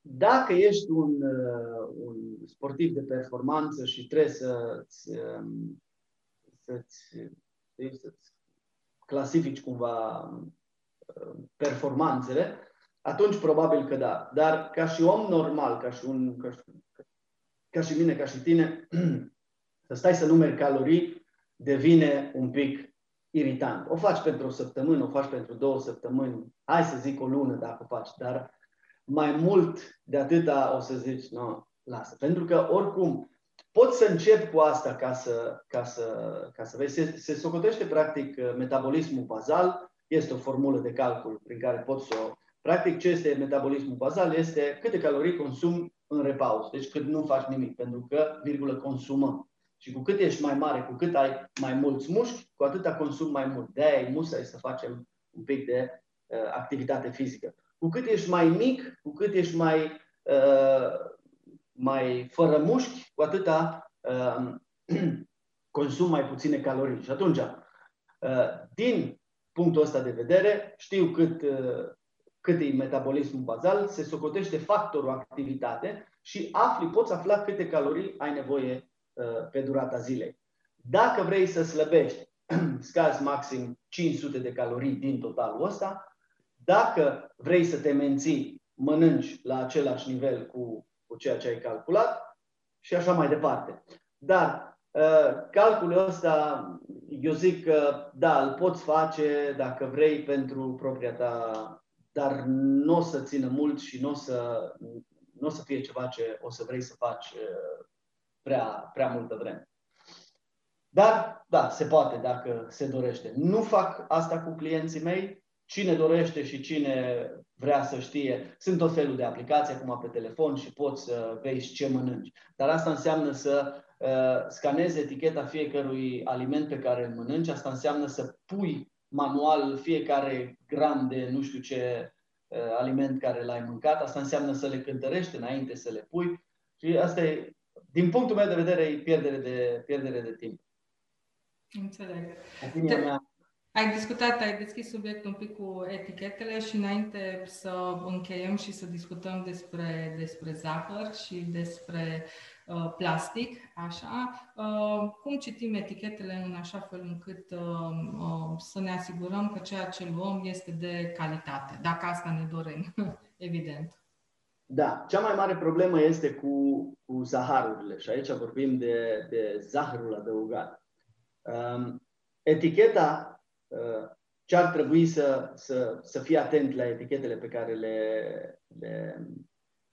dacă ești un, uh, un sportiv de performanță și trebuie să-ți, um, să-ți, să-ți clasifici cumva uh, performanțele, atunci probabil că da. Dar ca și om normal, ca și, un, ca și, ca și mine, ca și tine, <clears throat> să stai să numeri calorii devine un pic iritant. O faci pentru o săptămână, o faci pentru două săptămâni, hai să zic o lună dacă o faci, dar mai mult de atâta o să zici, nu, lasă. Pentru că oricum Poți să încep cu asta ca să, ca să, ca să vezi. Se, se socotește practic metabolismul bazal, este o formulă de calcul prin care poți să o... Practic ce este metabolismul bazal este câte calorii consumi în repaus, deci cât nu faci nimic, pentru că, virgulă, consumăm. Și cu cât ești mai mare, cu cât ai mai mulți mușchi, cu atâta consum mai mult. De-aia e musai să facem un pic de uh, activitate fizică. Cu cât ești mai mic, cu cât ești mai uh, mai fără mușchi, cu atâta uh, <clears throat> consum mai puține calorii. Și atunci, uh, din punctul ăsta de vedere, știu cât, uh, cât e metabolismul bazal, se socotește factorul activitate și afli, poți afla câte calorii ai nevoie uh, pe durata zilei. Dacă vrei să slăbești, <clears throat> scazi maxim 500 de calorii din totalul ăsta. Dacă vrei să te menții, mănânci la același nivel cu cu ceea ce ai calculat și așa mai departe. Dar uh, calculul ăsta, eu zic că da, îl poți face dacă vrei pentru propria ta, dar nu o să țină mult și nu o să, nu o să fie ceva ce o să vrei să faci uh, prea, prea multă vreme. Dar, da, se poate dacă se dorește. Nu fac asta cu clienții mei. Cine dorește și cine vrea să știe. Sunt tot felul de aplicații acum pe telefon și poți să vezi ce mănânci. Dar asta înseamnă să uh, scanezi eticheta fiecărui aliment pe care îl mănânci. Asta înseamnă să pui manual fiecare gram de nu știu ce uh, aliment care l-ai mâncat. Asta înseamnă să le cântărești înainte să le pui. Și asta e, din punctul meu de vedere, e pierdere de, pierdere de timp. Înțeleg. Opinia mea ai discutat, ai deschis subiectul un pic cu etichetele și înainte să încheiem și să discutăm despre, despre zahăr și despre uh, plastic, așa, uh, cum citim etichetele în așa fel încât uh, uh, să ne asigurăm că ceea ce luăm este de calitate, dacă asta ne dorim, <laughs> evident. Da, cea mai mare problemă este cu, cu zaharurile și aici vorbim de, de zahărul adăugat. Um, eticheta ce ar trebui să, să, să fii atent la etichetele pe care le, le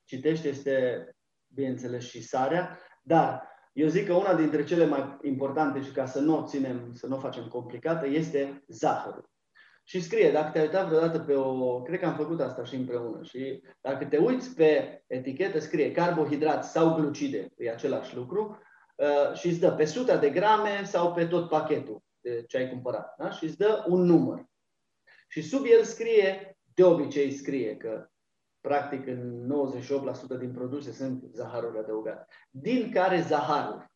citești este, bineînțeles, și sarea, dar eu zic că una dintre cele mai importante și ca să nu o ținem, să nu o facem complicată, este zahărul. Și scrie, dacă te-ai uitat vreodată pe o... Cred că am făcut asta și împreună. Și dacă te uiți pe etichetă, scrie carbohidrat sau glucide, e același lucru, uh, și îți dă pe 100 de grame sau pe tot pachetul de ce ai cumpărat. Da? Și îți dă un număr. Și sub el scrie, de obicei scrie că practic în 98% din produse sunt zaharuri adăugate. Din care zaharuri?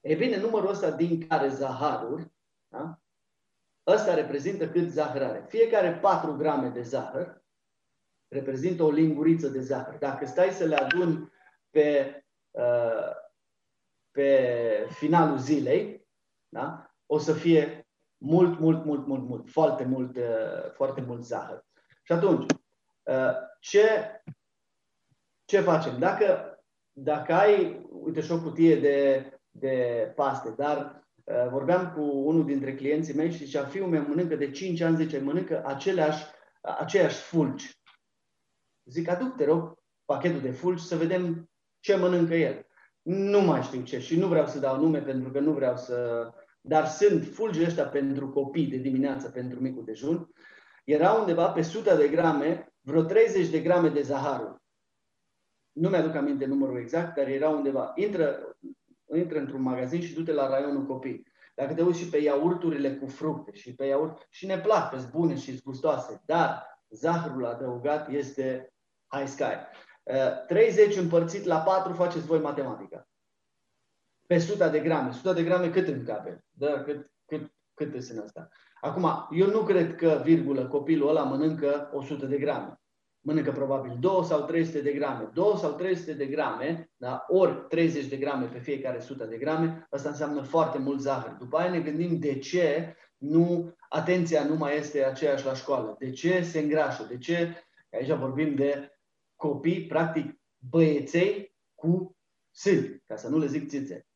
E bine, numărul ăsta din care zaharuri, da? ăsta reprezintă cât zahăr are. Fiecare 4 grame de zahăr reprezintă o linguriță de zahăr. Dacă stai să le aduni pe, uh, pe finalul zilei, da? O să fie mult, mult, mult, mult, mult, foarte mult, uh, foarte mult zahăr. Și atunci, uh, ce, ce facem? Dacă, dacă ai, uite, și o cutie de, de paste, dar uh, vorbeam cu unul dintre clienții mei și zicea, fiul meu mănâncă de 5 ani, zice, mănâncă aceleași, aceeași fulgi. Zic, aduc, te rog, pachetul de fulgi să vedem ce mănâncă el. Nu mai știu ce și nu vreau să dau nume pentru că nu vreau să... Dar sunt fulgi ăștia pentru copii de dimineață, pentru micul dejun. Era undeva pe 100 de grame, vreo 30 de grame de zaharul. Nu mi-aduc aminte numărul exact, dar era undeva. Intră, intră într-un magazin și du-te la raionul copii. Dacă te uiți și pe iaurturile cu fructe și pe iaurt, și ne plac, că bune și gustoase, dar zahărul adăugat este high sky. 30 uh, împărțit la 4, faceți voi matematica. Pe 100 de grame. 100 de grame cât îmi cape? Da, cât, cât, cât este în asta? Acum, eu nu cred că, virgulă, copilul ăla mănâncă 100 de grame. Mănâncă probabil 2 sau 300 de grame. 2 sau 300 de grame, da? ori 30 de grame pe fiecare 100 de grame, asta înseamnă foarte mult zahăr. După aia ne gândim de ce nu, atenția nu mai este aceeași la școală. De ce se îngrașă? De ce, aici vorbim de copii, practic băieței cu sâni, ca să nu le zic țițe.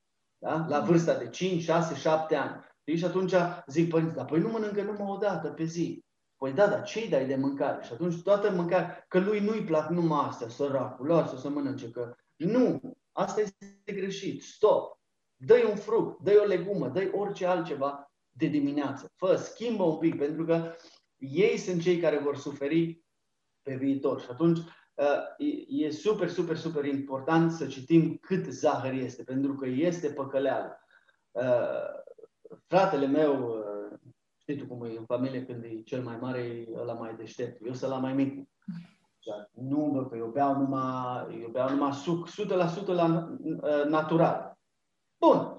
Da? La vârsta de 5, 6, 7 ani. Și atunci zic părinții, dar păi nu mănâncă numai o dată pe zi. Păi da, dar ce-i dai de mâncare? Și atunci toată mâncarea, că lui nu-i plac numai astea, săracul, lasă să mănânce, că nu, asta este greșit, stop. Dă-i un fruct, dă-i o legumă, dă-i orice altceva de dimineață. Fă, schimbă un pic, pentru că ei sunt cei care vor suferi pe viitor. Și atunci e super, super, super important să citim cât zahăr este, pentru că este păcăleală. Fratele meu, știi tu cum e în familie când e cel mai mare, e ăla mai deștept. Eu sunt la mai mic. Nu, că eu beau numai, eu beau numai suc, 100% la natural. Bun,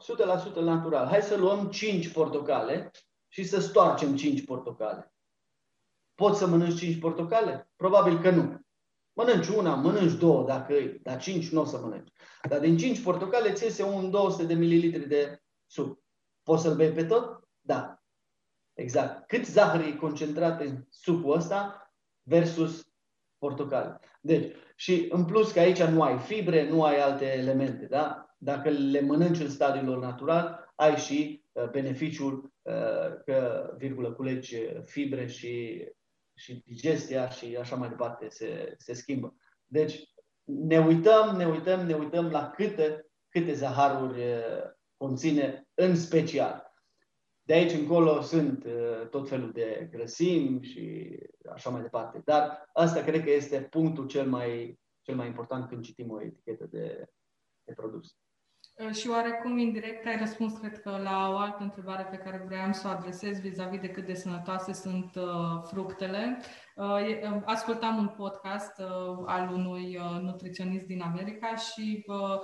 100% natural. Hai să luăm 5 portocale și să stoarcem 5 portocale. Poți să mănânci 5 portocale? Probabil că nu. Mănânci una, mănânci două, dacă e, dar cinci nu o să mănânci. Dar din cinci portocale ți iese un 200 de mililitri de suc. Poți să-l bei pe tot? Da. Exact. Cât zahăr e concentrat în sucul ăsta versus portocale. Deci, și în plus că aici nu ai fibre, nu ai alte elemente, da? Dacă le mănânci în stadiul lor natural, ai și uh, beneficiul uh, că, virgulă, culegi fibre și și digestia și așa mai departe se, se schimbă. Deci ne uităm, ne uităm, ne uităm la câte, câte zaharuri conține în special. De aici încolo sunt tot felul de grăsimi și așa mai departe. Dar asta cred că este punctul cel mai, cel mai important când citim o etichetă de, de produs. Uh, și oarecum indirect ai răspuns, cred că, la o altă întrebare pe care vreau să o adresez vis-a-vis de cât de sănătoase sunt uh, fructele. Uh, uh, ascultam un podcast uh, al unui uh, nutriționist din America și uh,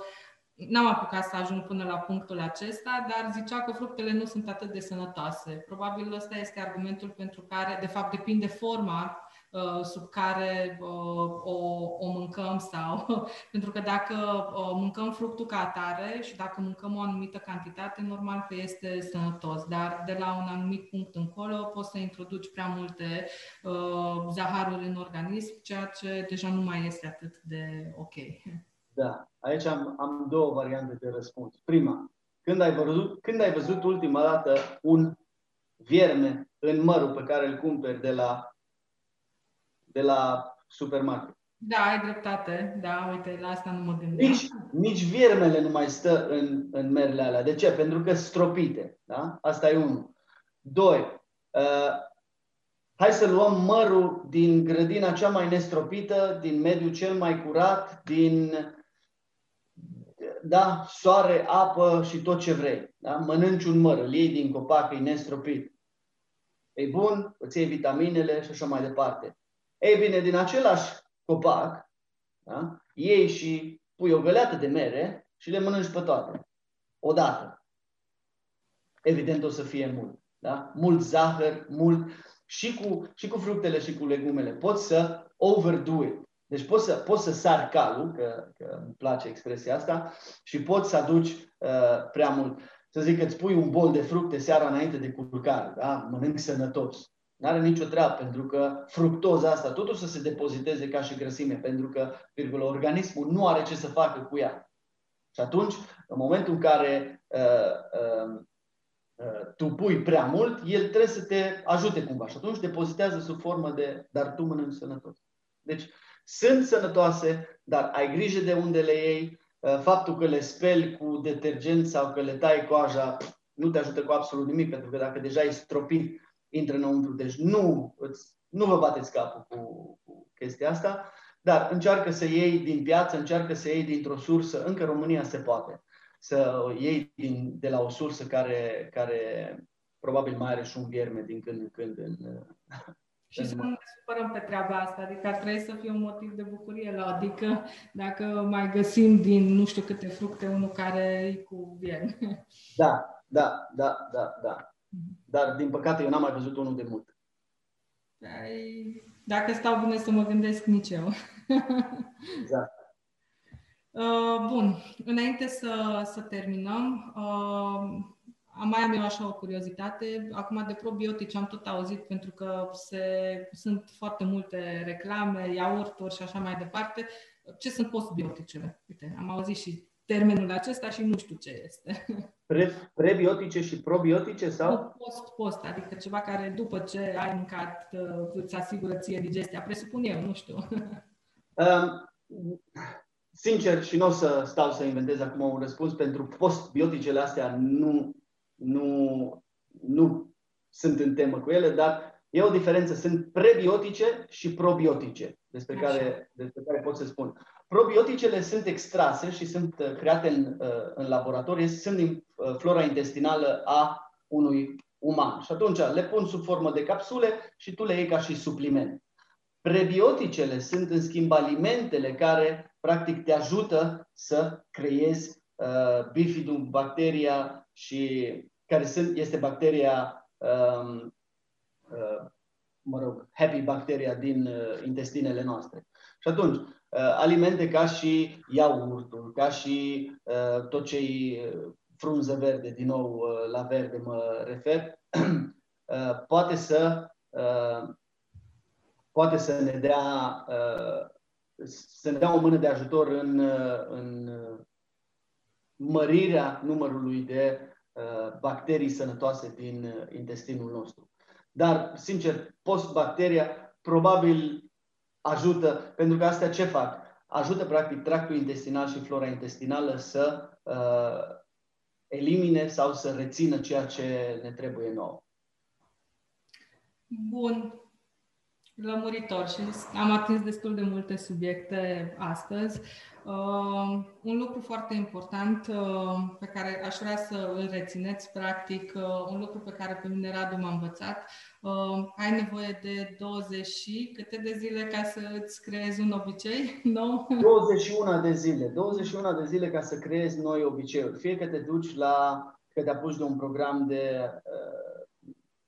N-am apucat să ajung până la punctul acesta, dar zicea că fructele nu sunt atât de sănătoase. Probabil ăsta este argumentul pentru care, de fapt, depinde forma Uh, sub care uh, o, o mâncăm sau <laughs> pentru că dacă uh, mâncăm fructul ca atare și dacă mâncăm o anumită cantitate, normal că este sănătos, dar de la un anumit punct încolo poți să introduci prea multe zaharuri în organism, ceea ce deja nu mai este atât de ok. Da, aici am, am două variante de răspuns. Prima, când ai, văzut, când ai văzut ultima dată un vierme în mărul pe care îl cumperi de la de la supermarket. Da, ai dreptate. Da, uite, la asta nu mă gândeam. Nici, nici viermele nu mai stă în, în merele alea. De ce? Pentru că stropite. Da? Asta e unul. Doi, uh, hai să luăm mărul din grădina cea mai nestropită, din mediul cel mai curat, din da, soare, apă și tot ce vrei. Da? Mănânci un măr, îl iei din copac, e nestropit. E bun, îți iei vitaminele și așa mai departe. Ei bine, din același copac, da? iei și pui o găleată de mere și le mănânci pe toate. Odată. Evident o să fie mult. Da? Mult zahăr, mult și cu, și cu fructele și cu legumele. Poți să overdo it. Deci poți să, poți să sari calul, că, că îmi place expresia asta, și poți să aduci uh, prea mult. Să zic că îți pui un bol de fructe seara înainte de culcare, da? mănânci sănătos. Nu are nicio treabă, pentru că fructoza asta totul să se depoziteze ca și grăsime, pentru că, virgulă, organismul nu are ce să facă cu ea. Și atunci, în momentul în care uh, uh, uh, tu pui prea mult, el trebuie să te ajute cumva. Și atunci depozitează sub formă de, dar tu mănânci sănătos. Deci, sunt sănătoase, dar ai grijă de unde le iei. Uh, faptul că le speli cu detergent sau că le tai coaja nu te ajută cu absolut nimic, pentru că dacă deja ai stropit, intră înăuntru. Deci nu, îți, nu vă bateți capul cu, cu chestia asta, dar încearcă să iei din piață, încearcă să iei dintr-o sursă, încă România se poate, să iei din, de la o sursă care, care probabil mai are și un vierme din când în când în, <laughs> și să nu ne supărăm pe treaba asta, adică ar trebui să fie un motiv de bucurie la, adică dacă mai găsim din nu știu câte fructe unul care e cu vien. Da, da, da, da, da. Mhm. Dar din păcate eu n-am mai văzut unul de mult. Ai... Dacă stau bine să mă gândesc, nici eu. Exact. <laughs> Uh, bun, înainte să, să terminăm, uh, mai am eu așa o curiozitate. Acum de probiotici am tot auzit pentru că se, sunt foarte multe reclame, iaurturi și așa mai departe. Ce sunt postbioticele? Uite, am auzit și termenul acesta și nu știu ce este. Pre, prebiotice și probiotice sau? Post-post, adică ceva care după ce ai mâncat uh, îți asigură ție digestia, presupun eu, nu știu. Um, sincer, și nu o să stau să inventez acum un răspuns, pentru postbioticele astea nu nu, nu sunt în temă cu ele, dar e o diferență. Sunt prebiotice și probiotice, despre care, despre care pot să spun. Probioticele sunt extrase și sunt uh, create în, uh, în laborator, sunt din uh, flora intestinală a unui uman. Și atunci le pun sub formă de capsule și tu le iei ca și supliment. Prebioticele sunt, în schimb, alimentele care, practic, te ajută să creezi uh, bifidum, bacteria și care sunt, este bacteria, um, uh, mă rog, happy bacteria din uh, intestinele noastre. Și atunci, uh, alimente ca și iaurtul, ca și uh, tot ce uh, frunză verde, din nou uh, la verde mă refer, <clears throat> uh, poate să uh, poate să ne dea uh, să ne dea o mână de ajutor în, uh, în mărirea numărului de uh, bacterii sănătoase din uh, intestinul nostru. Dar, sincer, postbacteria probabil ajută, pentru că astea ce fac? Ajută, practic, tractul intestinal și flora intestinală să uh, elimine sau să rețină ceea ce ne trebuie nouă. Bun lămuritor și am atins destul de multe subiecte astăzi. Uh, un lucru foarte important uh, pe care aș vrea să îl rețineți, practic, uh, un lucru pe care pe mine Radu m-a învățat, uh, ai nevoie de 20 și câte de zile ca să îți creezi un obicei <laughs> nou? 21 de zile. 21 de zile ca să creezi noi obiceiuri. Fie că te duci la, că te apuci de un program de uh,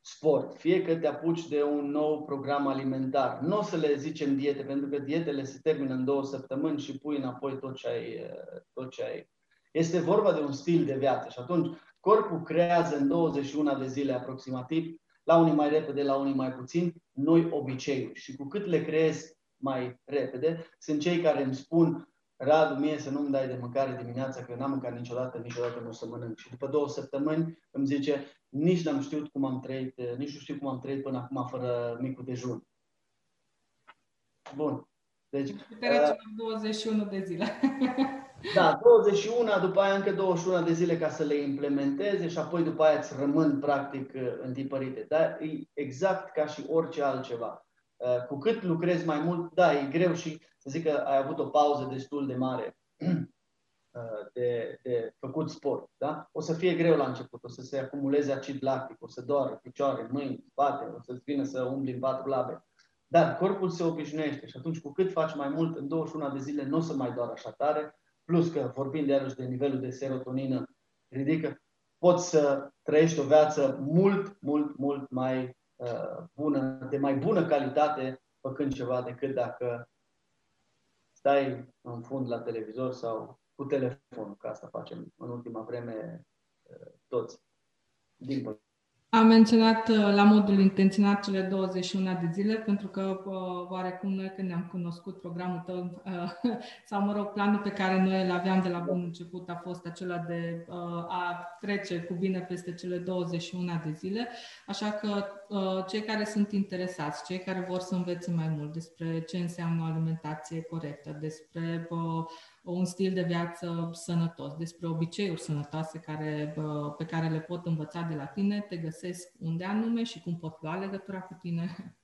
sport, fie că te apuci de un nou program alimentar. Nu o să le zicem diete, pentru că dietele se termină în două săptămâni și pui înapoi tot ce ai. Tot ce ai. Este vorba de un stil de viață și atunci corpul creează în 21 de zile aproximativ, la unii mai repede, la unii mai puțin, noi obiceiuri. Și cu cât le creezi mai repede, sunt cei care îmi spun Radu, mie să nu-mi dai de mâncare dimineața, că n-am mâncat niciodată, niciodată nu o să mănânc. Și după două săptămâni îmi zice, nici n-am știut cum am trăit, nici nu știu cum am trăit până acum fără micul dejun. Bun. Deci, uh, 21 de zile. <laughs> da, 21, după aia încă 21 de zile ca să le implementeze și apoi după aia îți rămân practic întipărite. Dar e exact ca și orice altceva. Uh, cu cât lucrezi mai mult, da, e greu și să zic că ai avut o pauză destul de mare uh, <clears throat> de, de făcut sport, da? o să fie greu la început, o să se acumuleze acid lactic, o să doară picioare, mâini, spate, o să-ți vină să umbli în patru labe. Dar corpul se obișnuiește și atunci cu cât faci mai mult, în 21 de zile nu o să mai doară așa tare, plus că vorbim de iarăși de nivelul de serotonină ridică, poți să trăiești o viață mult, mult, mult mai uh, bună, de mai bună calitate, făcând ceva decât dacă stai în fund la televizor sau cu telefonul, că asta facem în ultima vreme uh, toți. Din Am menționat uh, la modul intenționat cele 21 de zile, pentru că uh, oarecum noi când ne-am cunoscut programul tău, uh, <laughs> sau mă rog, planul pe care noi îl aveam de la bun început a fost acela de a trece cu bine peste cele 21 de zile, așa că cei care sunt interesați, cei care vor să învețe mai mult despre ce înseamnă o alimentație corectă, despre un stil de viață sănătos, despre obiceiuri sănătoase care, pe care le pot învăța de la tine, te găsesc unde anume și cum pot lua legătura cu tine?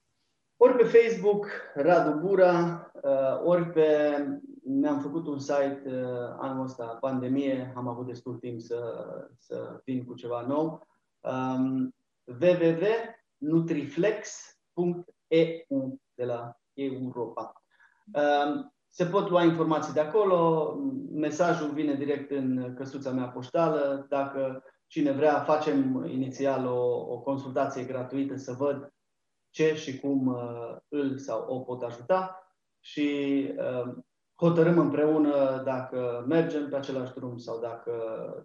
Ori pe Facebook, Radu Bura, uh, ori pe... Ne-am făcut un site uh, anul ăsta, pandemie, am avut destul timp să, să vin cu ceva nou. Um, www.nutriflex.eu de la Europa. Um, se pot lua informații de acolo, mesajul vine direct în căsuța mea poștală. Dacă cine vrea, facem inițial o, o consultație gratuită să văd ce și cum uh, îl sau o pot ajuta și uh, hotărâm împreună dacă mergem pe același drum sau dacă,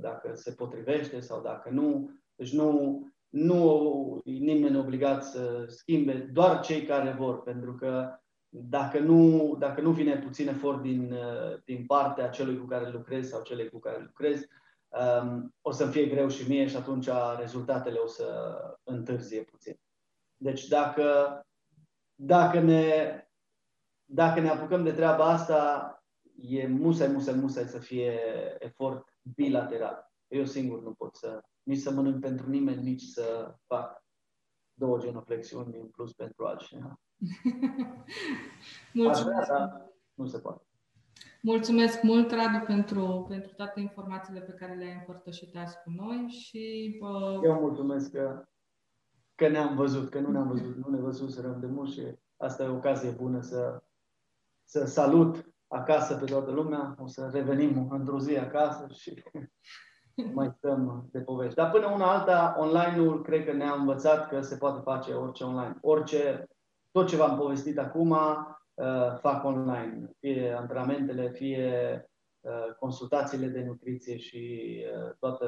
dacă se potrivește sau dacă nu. Deci nu, nu nimeni obligat să schimbe, doar cei care vor, pentru că dacă nu, dacă nu vine puțin efort din, uh, din partea celui cu care lucrez sau celei cu care lucrez, um, o să-mi fie greu și mie și atunci rezultatele o să întârzie puțin. Deci dacă, dacă, ne, dacă ne apucăm de treaba asta, e musai, musai, musai să fie efort bilateral. Eu singur nu pot să nici să mănânc pentru nimeni, nici să fac două genoflexiuni în plus pentru altcineva. <laughs> Mulțumesc. Asta, nu se poate. Mulțumesc mult, Radu, pentru, pentru toate informațiile pe care le-ai împărtășit azi cu noi și... Uh... Eu mulțumesc că, că ne-am văzut, că nu ne-am văzut, nu ne văzuserăm de mult și asta e o ocazie bună să, să salut acasă pe toată lumea. O să revenim într-o zi acasă și <laughs> mai stăm de povești. Dar până una alta, online-ul cred că ne-a învățat că se poate face orice online. Orice, tot ce v-am povestit acum, uh, fac online. Fie antrenamentele, fie uh, consultațiile de nutriție și uh, toată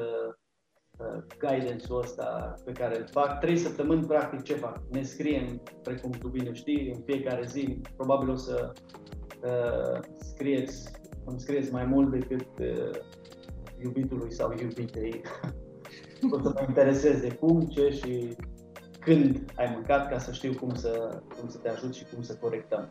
uh, guidance-ul ăsta pe care îl fac. Trei săptămâni, practic, ce fac? Ne scriem, precum tu bine știi, în fiecare zi. Probabil o să uh, scrieți, îmi scrieți mai mult decât uh, iubitului sau iubitei. <laughs> o să mă interesez de cum, ce și când ai mâncat ca să știu cum să, cum să te ajut și cum să corectăm.